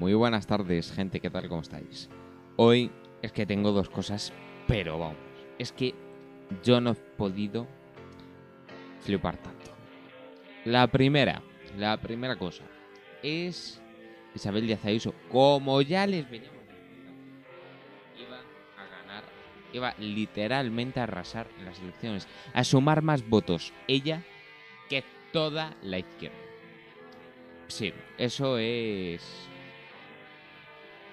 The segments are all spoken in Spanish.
Muy buenas tardes, gente, ¿qué tal? ¿Cómo estáis? Hoy es que tengo dos cosas, pero vamos, es que yo no he podido flipar tanto. La primera, la primera cosa es Isabel Díaz Ayuso, como ya les veníamos iba a ganar, iba literalmente a arrasar las elecciones, a sumar más votos ella que toda la izquierda. Sí, eso es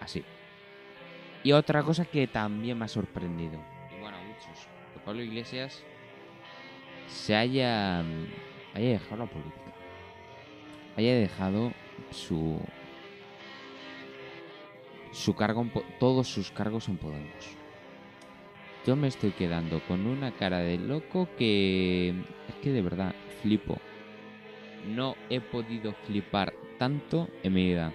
así. Y otra cosa que también me ha sorprendido, y bueno, muchos, que Pablo Iglesias se haya, haya dejado la política, haya dejado su su cargo, todos sus cargos en Podemos. Yo me estoy quedando con una cara de loco que es que de verdad flipo. No he podido flipar tanto en mi vida.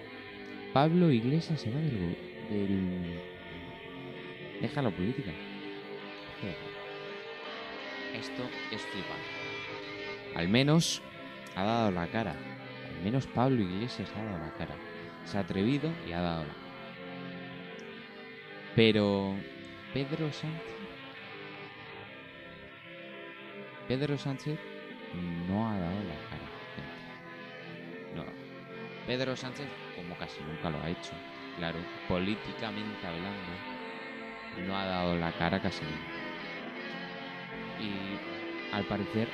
Pablo Iglesias se va del, del- deja la política. Esto es flipante. Al menos ha dado la cara. Al menos Pablo Iglesias ha dado la cara. Se ha atrevido y ha dado la cara. Pero Pedro Sánchez. Pedro Sánchez no ha dado la cara. Pedro Sánchez, como casi nunca lo ha hecho, claro, políticamente hablando, no ha dado la cara casi nunca. Y al parecer,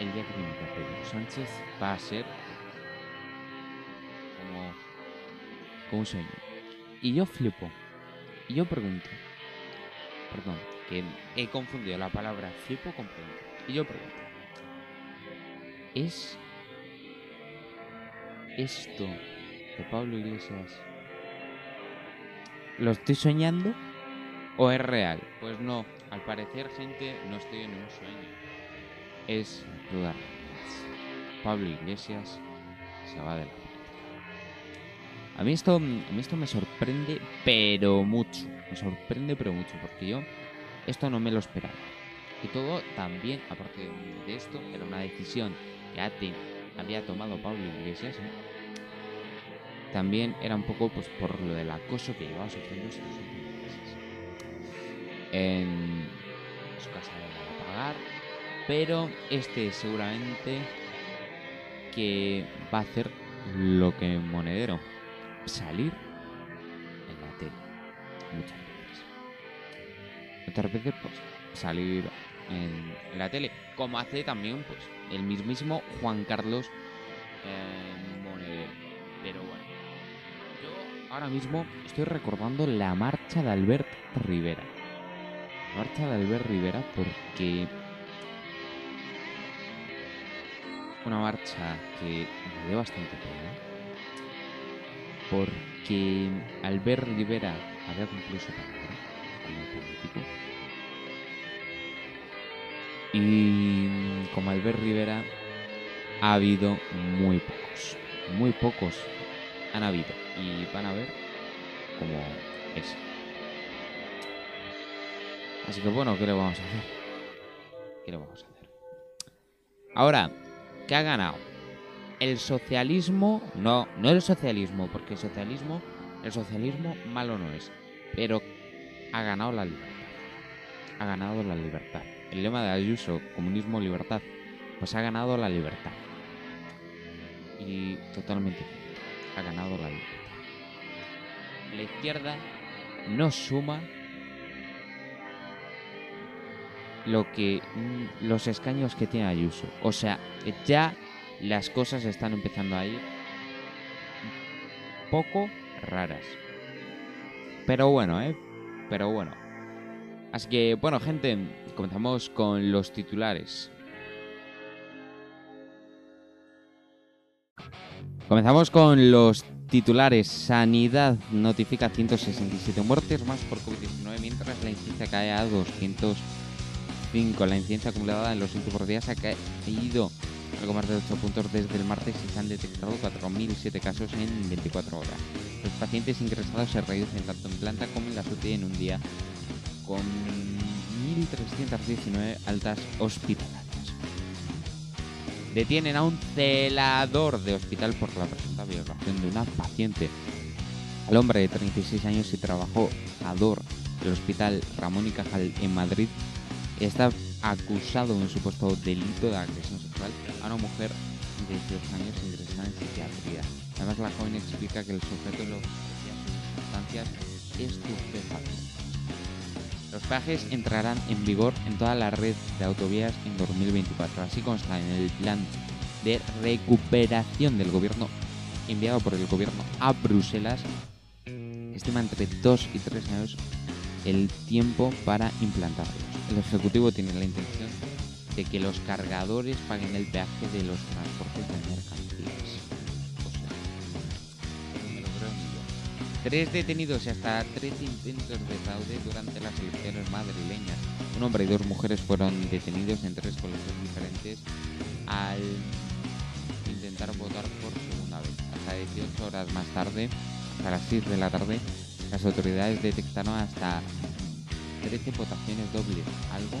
el día que dimita a Pedro Sánchez va a ser como, como un sueño. Y yo flipo. Y yo pregunto. Perdón, que he confundido la palabra flipo con pregunta. Y yo pregunto. ¿Es esto de Pablo Iglesias lo estoy soñando o es real? Pues no, al parecer gente no estoy en un sueño. Es duda. Pablo Iglesias se va de la. A mí esto, a mí esto me sorprende, pero mucho. Me sorprende, pero mucho, porque yo esto no me lo esperaba. Y todo también, aparte de esto, era una decisión que había tomado Pablo Iglesias. ¿eh? También era un poco pues por lo del acoso que llevaba sufriendo estos últimos meses. En su casa le van a pagar, pero este seguramente que va a hacer lo que Monedero salir en la tele muchas veces. Otras veces pues salir en, la tele como hace también pues el mismísimo Juan Carlos eh, Monedero. Pero bueno ahora mismo estoy recordando la marcha de Albert Rivera. La marcha de Albert Rivera porque una marcha que me dio bastante pena porque Albert Rivera había cumplido su palabra como político. Y como Albert Rivera ha habido muy pocos muy pocos han habido y van a ver como es así que bueno ¿qué le vamos a hacer? ¿qué le vamos a hacer? ahora ¿qué ha ganado? el socialismo, no, no el socialismo, porque el socialismo, el socialismo malo no es, pero ha ganado la libertad. Ha ganado la libertad. El lema de Ayuso, comunismo, libertad, pues ha ganado la libertad. Y totalmente ha ganado la libertad. La izquierda no suma lo que mm, los escaños que tiene Ayuso. O sea, ya las cosas están empezando a ir poco raras. Pero bueno, ¿eh? Pero bueno. Así que, bueno, gente, comenzamos con los titulares. Comenzamos con los titulares. Sanidad notifica 167 muertes más por COVID-19, mientras la incidencia cae a 205. La incidencia acumulada en los últimos días ha caído algo más de 8 puntos desde el martes y se han detectado 4.007 casos en 24 horas. Los pacientes ingresados se reducen tanto en planta como en la UTI en un día, con 1.319 altas hospitalarias. Detienen a un celador de hospital por la presunta violación de una paciente. al hombre de 36 años y trabajador del Hospital Ramón y Cajal en Madrid, está acusado de un supuesto delito de agresión sexual a una mujer de 18 años ingresada en psiquiatría. Además, la joven explica que el sujeto le ofrecía sustancias estupefacientes. Los peajes entrarán en vigor en toda la red de autovías en 2024, así consta en el plan de recuperación del gobierno enviado por el gobierno a Bruselas, estima entre 2 y 3 años el tiempo para implantarlos. El Ejecutivo tiene la intención de que los cargadores paguen el peaje de los transportes de mercancías. Tres detenidos y hasta tres intentos de fraude durante las elecciones madrileñas. Un hombre y dos mujeres fueron detenidos en tres colegios diferentes al intentar votar por segunda vez. Hasta 18 horas más tarde, a las 6 de la tarde, las autoridades detectaron hasta 13 votaciones dobles, algo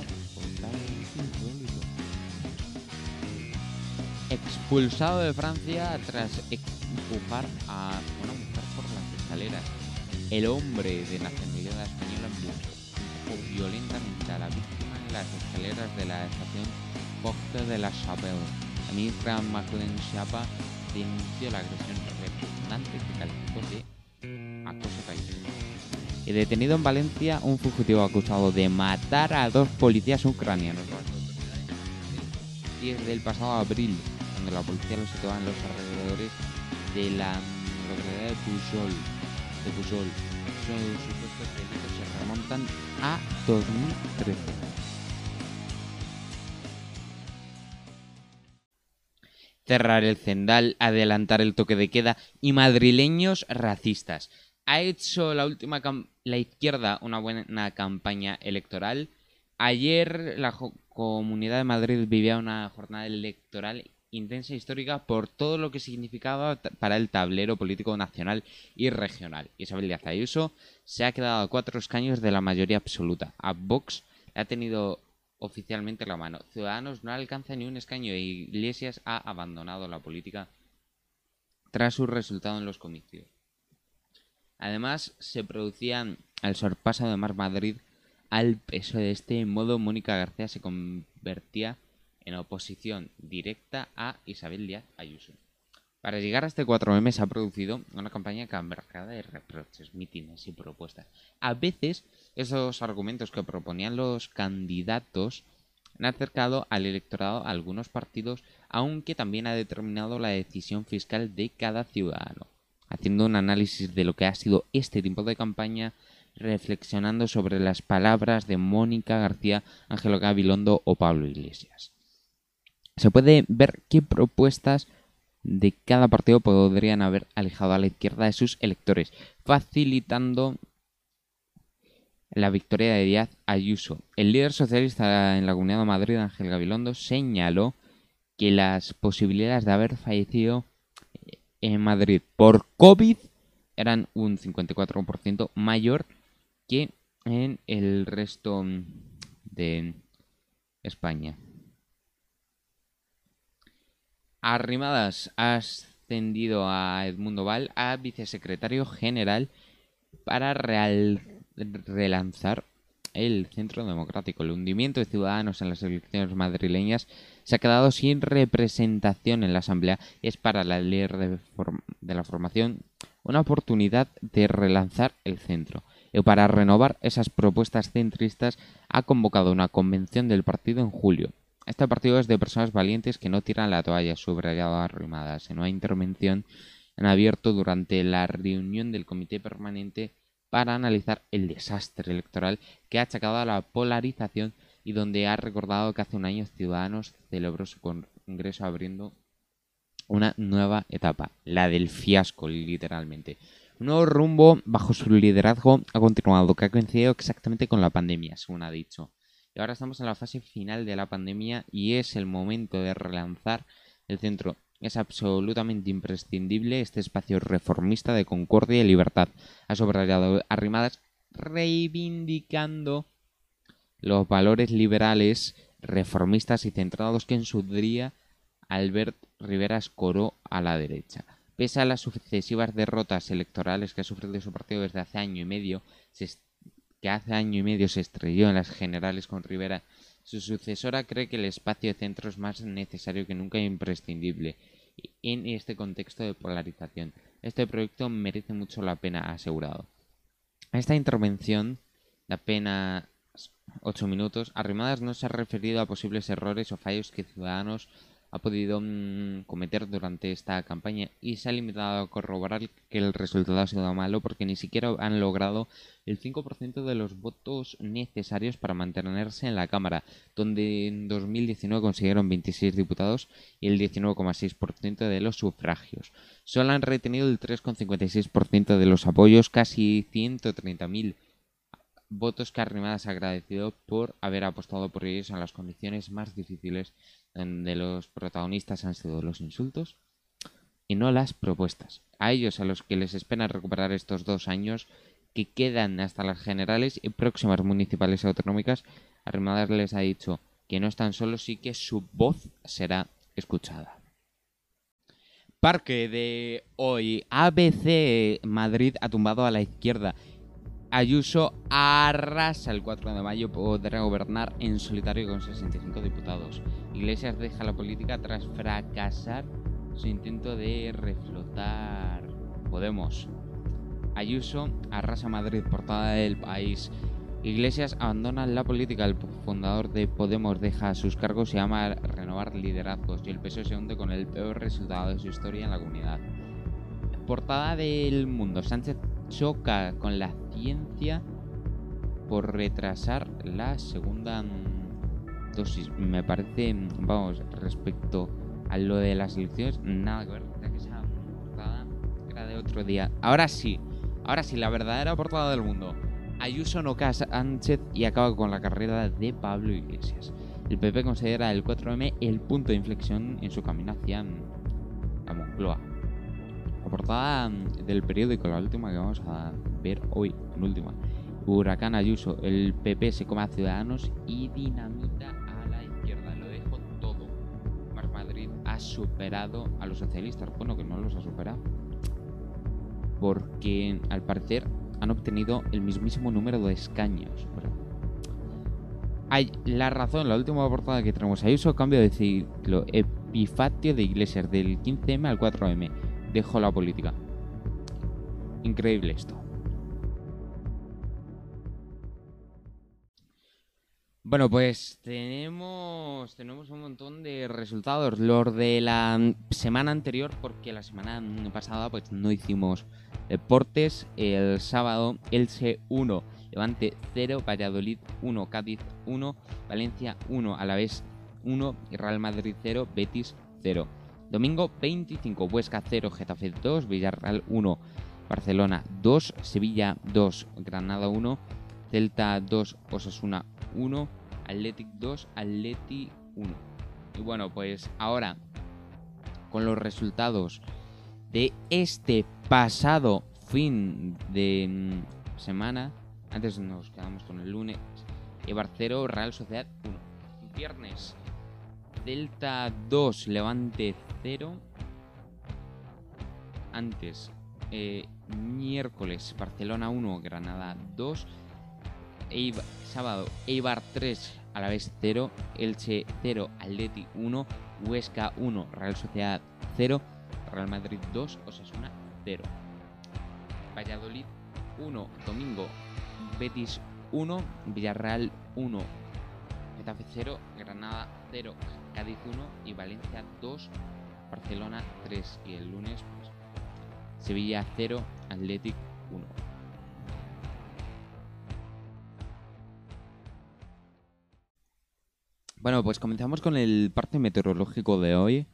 insólito. Expulsado de Francia tras empujar a una El hombre de nacionalidad española empujó violentamente a la víctima en las escaleras de la estación Porte de la Chapelle. La ministra Schiappa denunció la agresión repugnante que calificó de acoso callejero. Y detenido en Valencia un fugitivo acusado de matar a dos policías ucranianos. Y desde el pasado abril, cuando la policía lo situaba en los alrededores de la localidad de Pujol, de Pujol. Supuestos delitos se remontan a 2013. cerrar el cendal, adelantar el toque de queda y madrileños racistas. ¿Ha hecho la última la izquierda una buena campaña electoral? Ayer la Comunidad de Madrid vivía una jornada electoral intensa histórica por todo lo que significaba para el tablero político nacional y regional. Isabel Díaz Ayuso se ha quedado a cuatro escaños de la mayoría absoluta. A Vox ha tenido oficialmente la mano. Ciudadanos no alcanza ni un escaño e Iglesias ha abandonado la política tras su resultado en los comicios. Además, se producían al sorpaso de Mar Madrid al peso de este modo, Mónica García se convertía en oposición directa a Isabel Díaz Ayuso. Para llegar a este 4M se ha producido una campaña cargada de reproches, mítines y propuestas. A veces esos argumentos que proponían los candidatos han acercado al electorado a algunos partidos, aunque también ha determinado la decisión fiscal de cada ciudadano. Haciendo un análisis de lo que ha sido este tipo de campaña, reflexionando sobre las palabras de Mónica García, Ángelo Gabilondo o Pablo Iglesias. Se puede ver qué propuestas de cada partido podrían haber alejado a la izquierda de sus electores, facilitando la victoria de Díaz Ayuso. El líder socialista en la Comunidad de Madrid, Ángel Gabilondo, señaló que las posibilidades de haber fallecido en Madrid por COVID eran un 54% mayor que en el resto de España. Arrimadas ha ascendido a Edmundo Val a vicesecretario general para relanzar el centro democrático. El hundimiento de Ciudadanos en las elecciones madrileñas se ha quedado sin representación en la Asamblea. Es para la líder de, de la formación una oportunidad de relanzar el centro. Y para renovar esas propuestas centristas ha convocado una convención del partido en julio. Este partido es de personas valientes que no tiran la toalla, subrayado arrimadas, en una intervención en abierto durante la reunión del Comité Permanente para analizar el desastre electoral que ha achacado a la polarización y donde ha recordado que hace un año Ciudadanos celebró su congreso abriendo una nueva etapa, la del fiasco, literalmente. Un nuevo rumbo bajo su liderazgo ha continuado, que ha coincidido exactamente con la pandemia, según ha dicho ahora estamos en la fase final de la pandemia y es el momento de relanzar el centro. Es absolutamente imprescindible este espacio reformista de concordia y libertad. Ha subrayado arrimadas reivindicando los valores liberales, reformistas y centrados que en su día Albert Rivera escoró a la derecha. Pese a las sucesivas derrotas electorales que ha sufrido su partido desde hace año y medio, que hace año y medio se estrelló en las generales con Rivera, su sucesora cree que el espacio de centro es más necesario que nunca e imprescindible en este contexto de polarización. Este proyecto merece mucho la pena, asegurado. Esta intervención de apenas 8 minutos, Arrimadas no se ha referido a posibles errores o fallos que Ciudadanos ha podido mm, cometer durante esta campaña y se ha limitado a corroborar que el resultado ha sido malo porque ni siquiera han logrado el 5% de los votos necesarios para mantenerse en la Cámara, donde en 2019 consiguieron 26 diputados y el 19,6% de los sufragios. Solo han retenido el 3,56% de los apoyos, casi 130.000 votos que Arrimadas agradecido por haber apostado por ellos en las condiciones más difíciles donde los protagonistas han sido los insultos y no las propuestas. A ellos a los que les espera recuperar estos dos años que quedan hasta las generales y próximas municipales autonómicas, Arrimadas les ha dicho que no están solos y que su voz será escuchada. Parque de hoy. ABC Madrid ha tumbado a la izquierda Ayuso arrasa el 4 de mayo, podrá gobernar en solitario con 65 diputados. Iglesias deja la política tras fracasar su intento de reflotar Podemos. Ayuso arrasa Madrid, portada del país. Iglesias abandona la política. El fundador de Podemos deja sus cargos y ama renovar liderazgos. Y el PSOE se hunde con el peor resultado de su historia en la comunidad. Portada del mundo. Sánchez choca con la por retrasar la segunda mm, dosis. Me parece, mm, vamos, respecto a lo de las elecciones, nada que ver, esa portada era de otro día. Ahora sí, ahora sí, la verdadera portada del mundo. Ayuso no casa Sánchez y acaba con la carrera de Pablo Iglesias. El PP considera el 4M el punto de inflexión en su camino hacia mm, la Moncloa. La portada del periódico, la última que vamos a ver hoy, en última. Huracán Ayuso, el PP se come a Ciudadanos y dinamita a la izquierda. Lo dejo todo. Mar Madrid ha superado a los socialistas. Bueno, que no los ha superado. Porque al parecer han obtenido el mismísimo número de escaños. hay la razón, la última portada que tenemos Ayuso, cambio de ciclo. Epifatio de iglesias del 15M al 4M dejó la política. Increíble esto. Bueno, pues tenemos, tenemos un montón de resultados. Los de la semana anterior, porque la semana pasada pues no hicimos deportes. El sábado, Elche 1, Levante 0, Valladolid 1, Cádiz 1, Valencia 1, Alavés 1, Real Madrid 0, Betis 0. Domingo 25, Huesca 0, Getafe 2, Villarreal 1, Barcelona 2, Sevilla 2, Granada 1, Celta 2, Osasuna 1, Athletic 2, Atleti 1. Y bueno, pues ahora con los resultados de este pasado fin de mm, semana, antes nos quedamos con el lunes, Eibar 0, Real Sociedad 1. Viernes, Delta 2, Levante 0. Antes, eh, miércoles, Barcelona 1, Granada 2. Sábado, Eibar 3, a la vez 0. Elche 0, Atleti 1. Huesca 1, Real Sociedad 0. Real Madrid 2, Osasuna 0. Valladolid 1, domingo, Betis 1, Villarreal 1, Getafe 0, Granada 0, Cádiz 1 y Valencia 2, Barcelona 3 y el lunes pues, Sevilla 0, Athletic 1. Bueno, pues comenzamos con el parte meteorológico de hoy.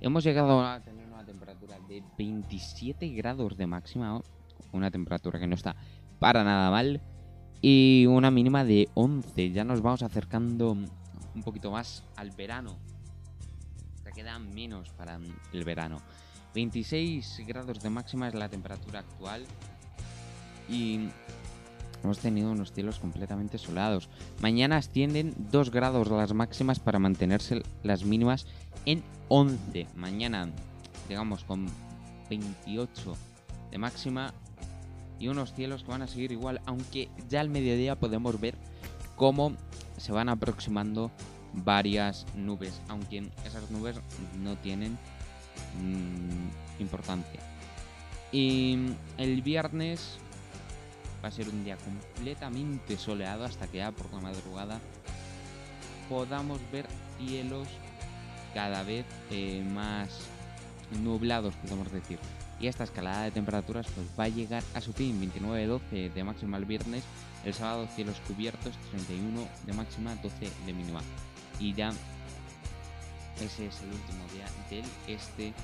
Hemos llegado a tener una temperatura de 27 grados de máxima, una temperatura que no está para nada mal, y una mínima de 11. Ya nos vamos acercando un poquito más al verano. Ya queda menos para el verano. 26 grados de máxima es la temperatura actual. Y hemos tenido unos cielos completamente solados. Mañana ascienden 2 grados las máximas para mantenerse las mínimas en 11. Mañana, digamos, con 28 de máxima y unos cielos que van a seguir igual, aunque ya al mediodía podemos ver cómo se van aproximando varias nubes, aunque esas nubes no tienen mm, importancia. Y el viernes va a ser un día completamente soleado hasta que ya por la madrugada podamos ver cielos cada vez eh, más nublados, podemos decir. Y esta escalada de temperaturas pues va a llegar a su fin, 29-12 de máxima el viernes, el sábado cielos cubiertos, 31 de máxima, 12 de mínima. Y ya ese es el último día del este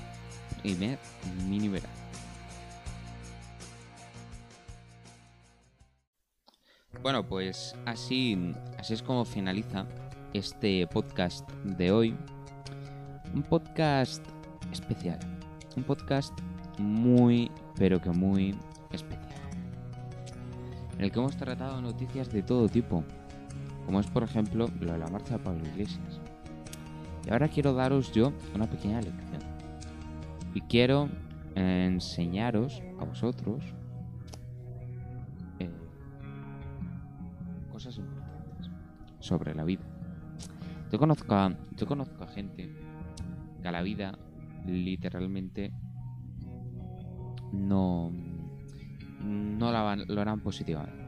primer mini verano. Bueno, pues así, así es como finaliza este podcast de hoy. Un podcast especial. Un podcast muy, pero que muy especial. En el que hemos tratado noticias de todo tipo. Como es por ejemplo lo de la marcha de Pablo Iglesias. Y ahora quiero daros yo una pequeña lección. Y quiero enseñaros a vosotros sobre la vida. Yo conozco a, yo conozco a gente que a la vida literalmente no, no la lo harán positivamente.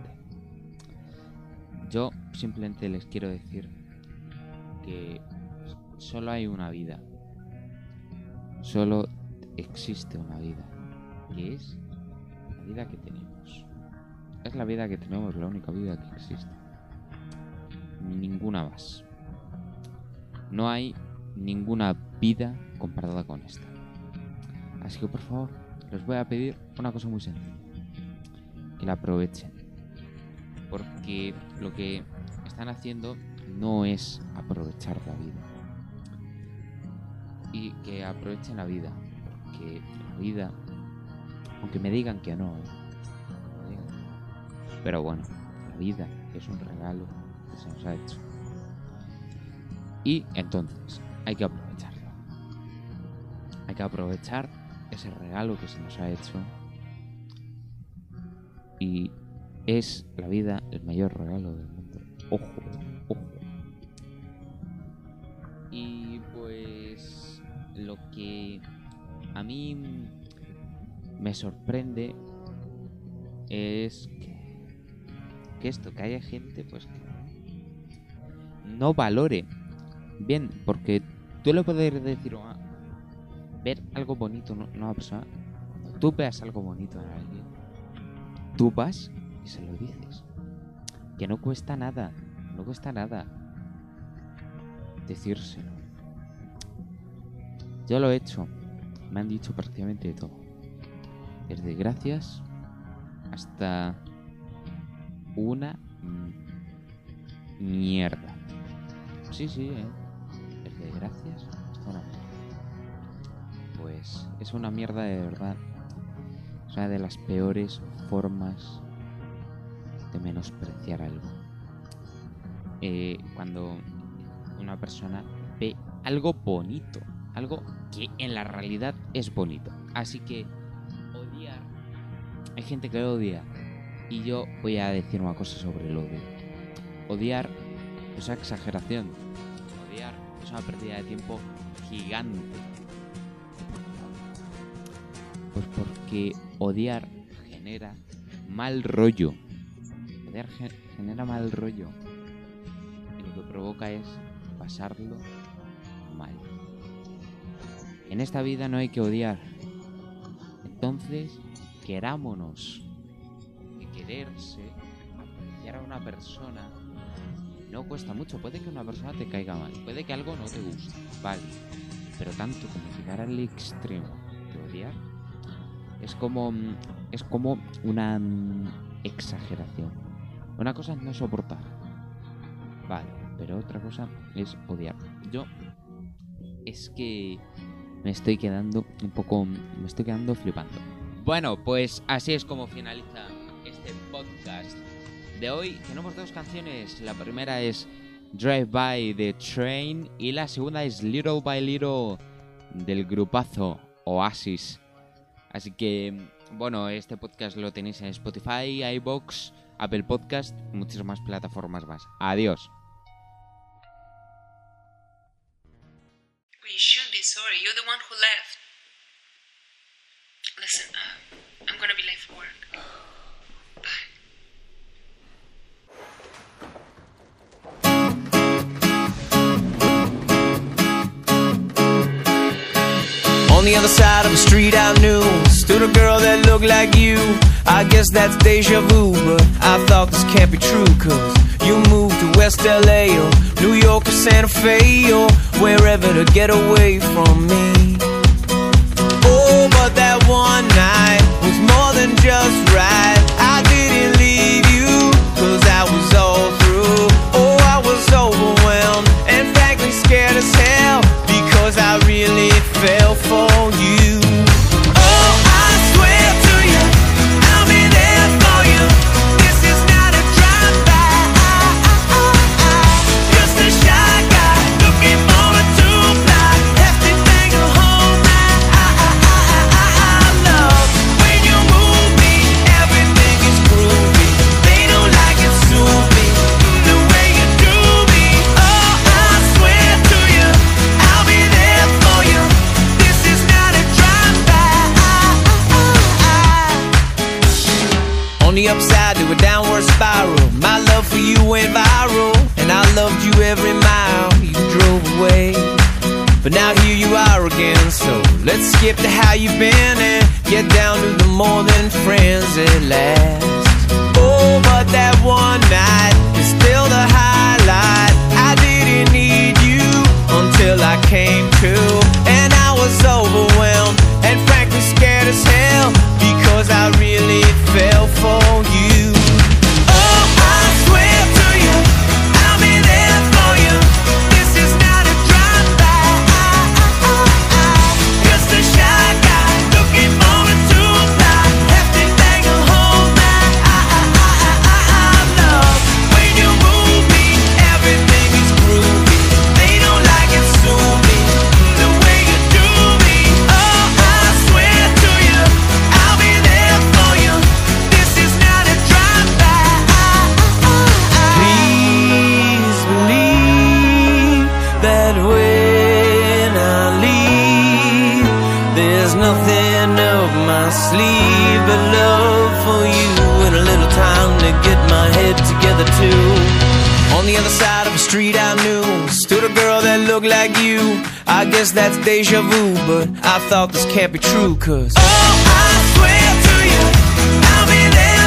Yo simplemente les quiero decir que solo hay una vida. Solo existe una vida. Que es la vida que tenemos. Es la vida que tenemos, la única vida que existe. Ninguna más. No hay ninguna vida comparada con esta. Así que por favor, les voy a pedir una cosa muy sencilla. Que la aprovechen. Porque lo que están haciendo no es aprovechar la vida. Y que aprovechen la vida. Porque la vida, aunque me digan que no, ¿eh? pero bueno, la vida es un regalo se nos ha hecho. Y entonces, hay que aprovecharlo. Hay que aprovechar ese regalo que se nos ha hecho. Y es la vida el mayor regalo del mundo. Ojo, ojo. Y pues lo que a mí me sorprende es que, que esto, que haya gente pues que no valore bien, porque tú le puedes decir a ver algo bonito en una persona, cuando tú veas algo bonito en alguien, tú vas y se lo dices. Que no cuesta nada, no cuesta nada decírselo. Yo lo he hecho, me han dicho prácticamente todo. Desde gracias hasta una mierda. Sí, sí, ¿eh? Desde gracias hasta una. Pues es una mierda de verdad. Es una de las peores formas de menospreciar algo. Eh, cuando una persona ve algo bonito, algo que en la realidad es bonito. Así que odiar, hay gente que odia. Y yo voy a decir una cosa sobre el odio. Odiar es una exageración. Odiar es una pérdida de tiempo gigante. Pues porque odiar genera mal rollo. Odiar ge- genera mal rollo. Y lo que provoca es pasarlo mal. En esta vida no hay que odiar. Entonces, querámonos. Que quererse, apreciar a una persona, no cuesta mucho. Puede que una persona te caiga mal, puede que algo no te guste, vale. Pero tanto como llegar al extremo de odiar, es como, mm, es como una exageración. Una cosa es no soportar, vale, pero otra cosa es odiar. Yo es que me estoy quedando un poco, me estoy quedando flipando. Bueno, pues así es como finaliza de hoy. Tenemos dos canciones. La primera es Drive By the Train y la segunda es Little by Little del grupazo Oasis. Así que, bueno, este podcast lo tenéis en Spotify, iBox, Apple Podcast, muchísimas plataformas más. Adiós. You should be sorry. You're the one who left. Listen, uh, I'm gonna be late. On the other side of the street I knew. Stood a girl that looked like you. I guess that's deja vu But I thought this can't be true Cause you moved to West LA Or New York or Santa Fe Or wherever to get away from me went and I loved you every mile you drove away. But now here you are again, so let's skip to how you've been and get down to the more than friends at last. Oh, but that one night is still the highlight. I didn't need you until I came to, and I was overwhelmed and frankly scared as hell because I really fell for you. Deja vu But I thought this can't be true Cause Oh, I swear to you I'll be there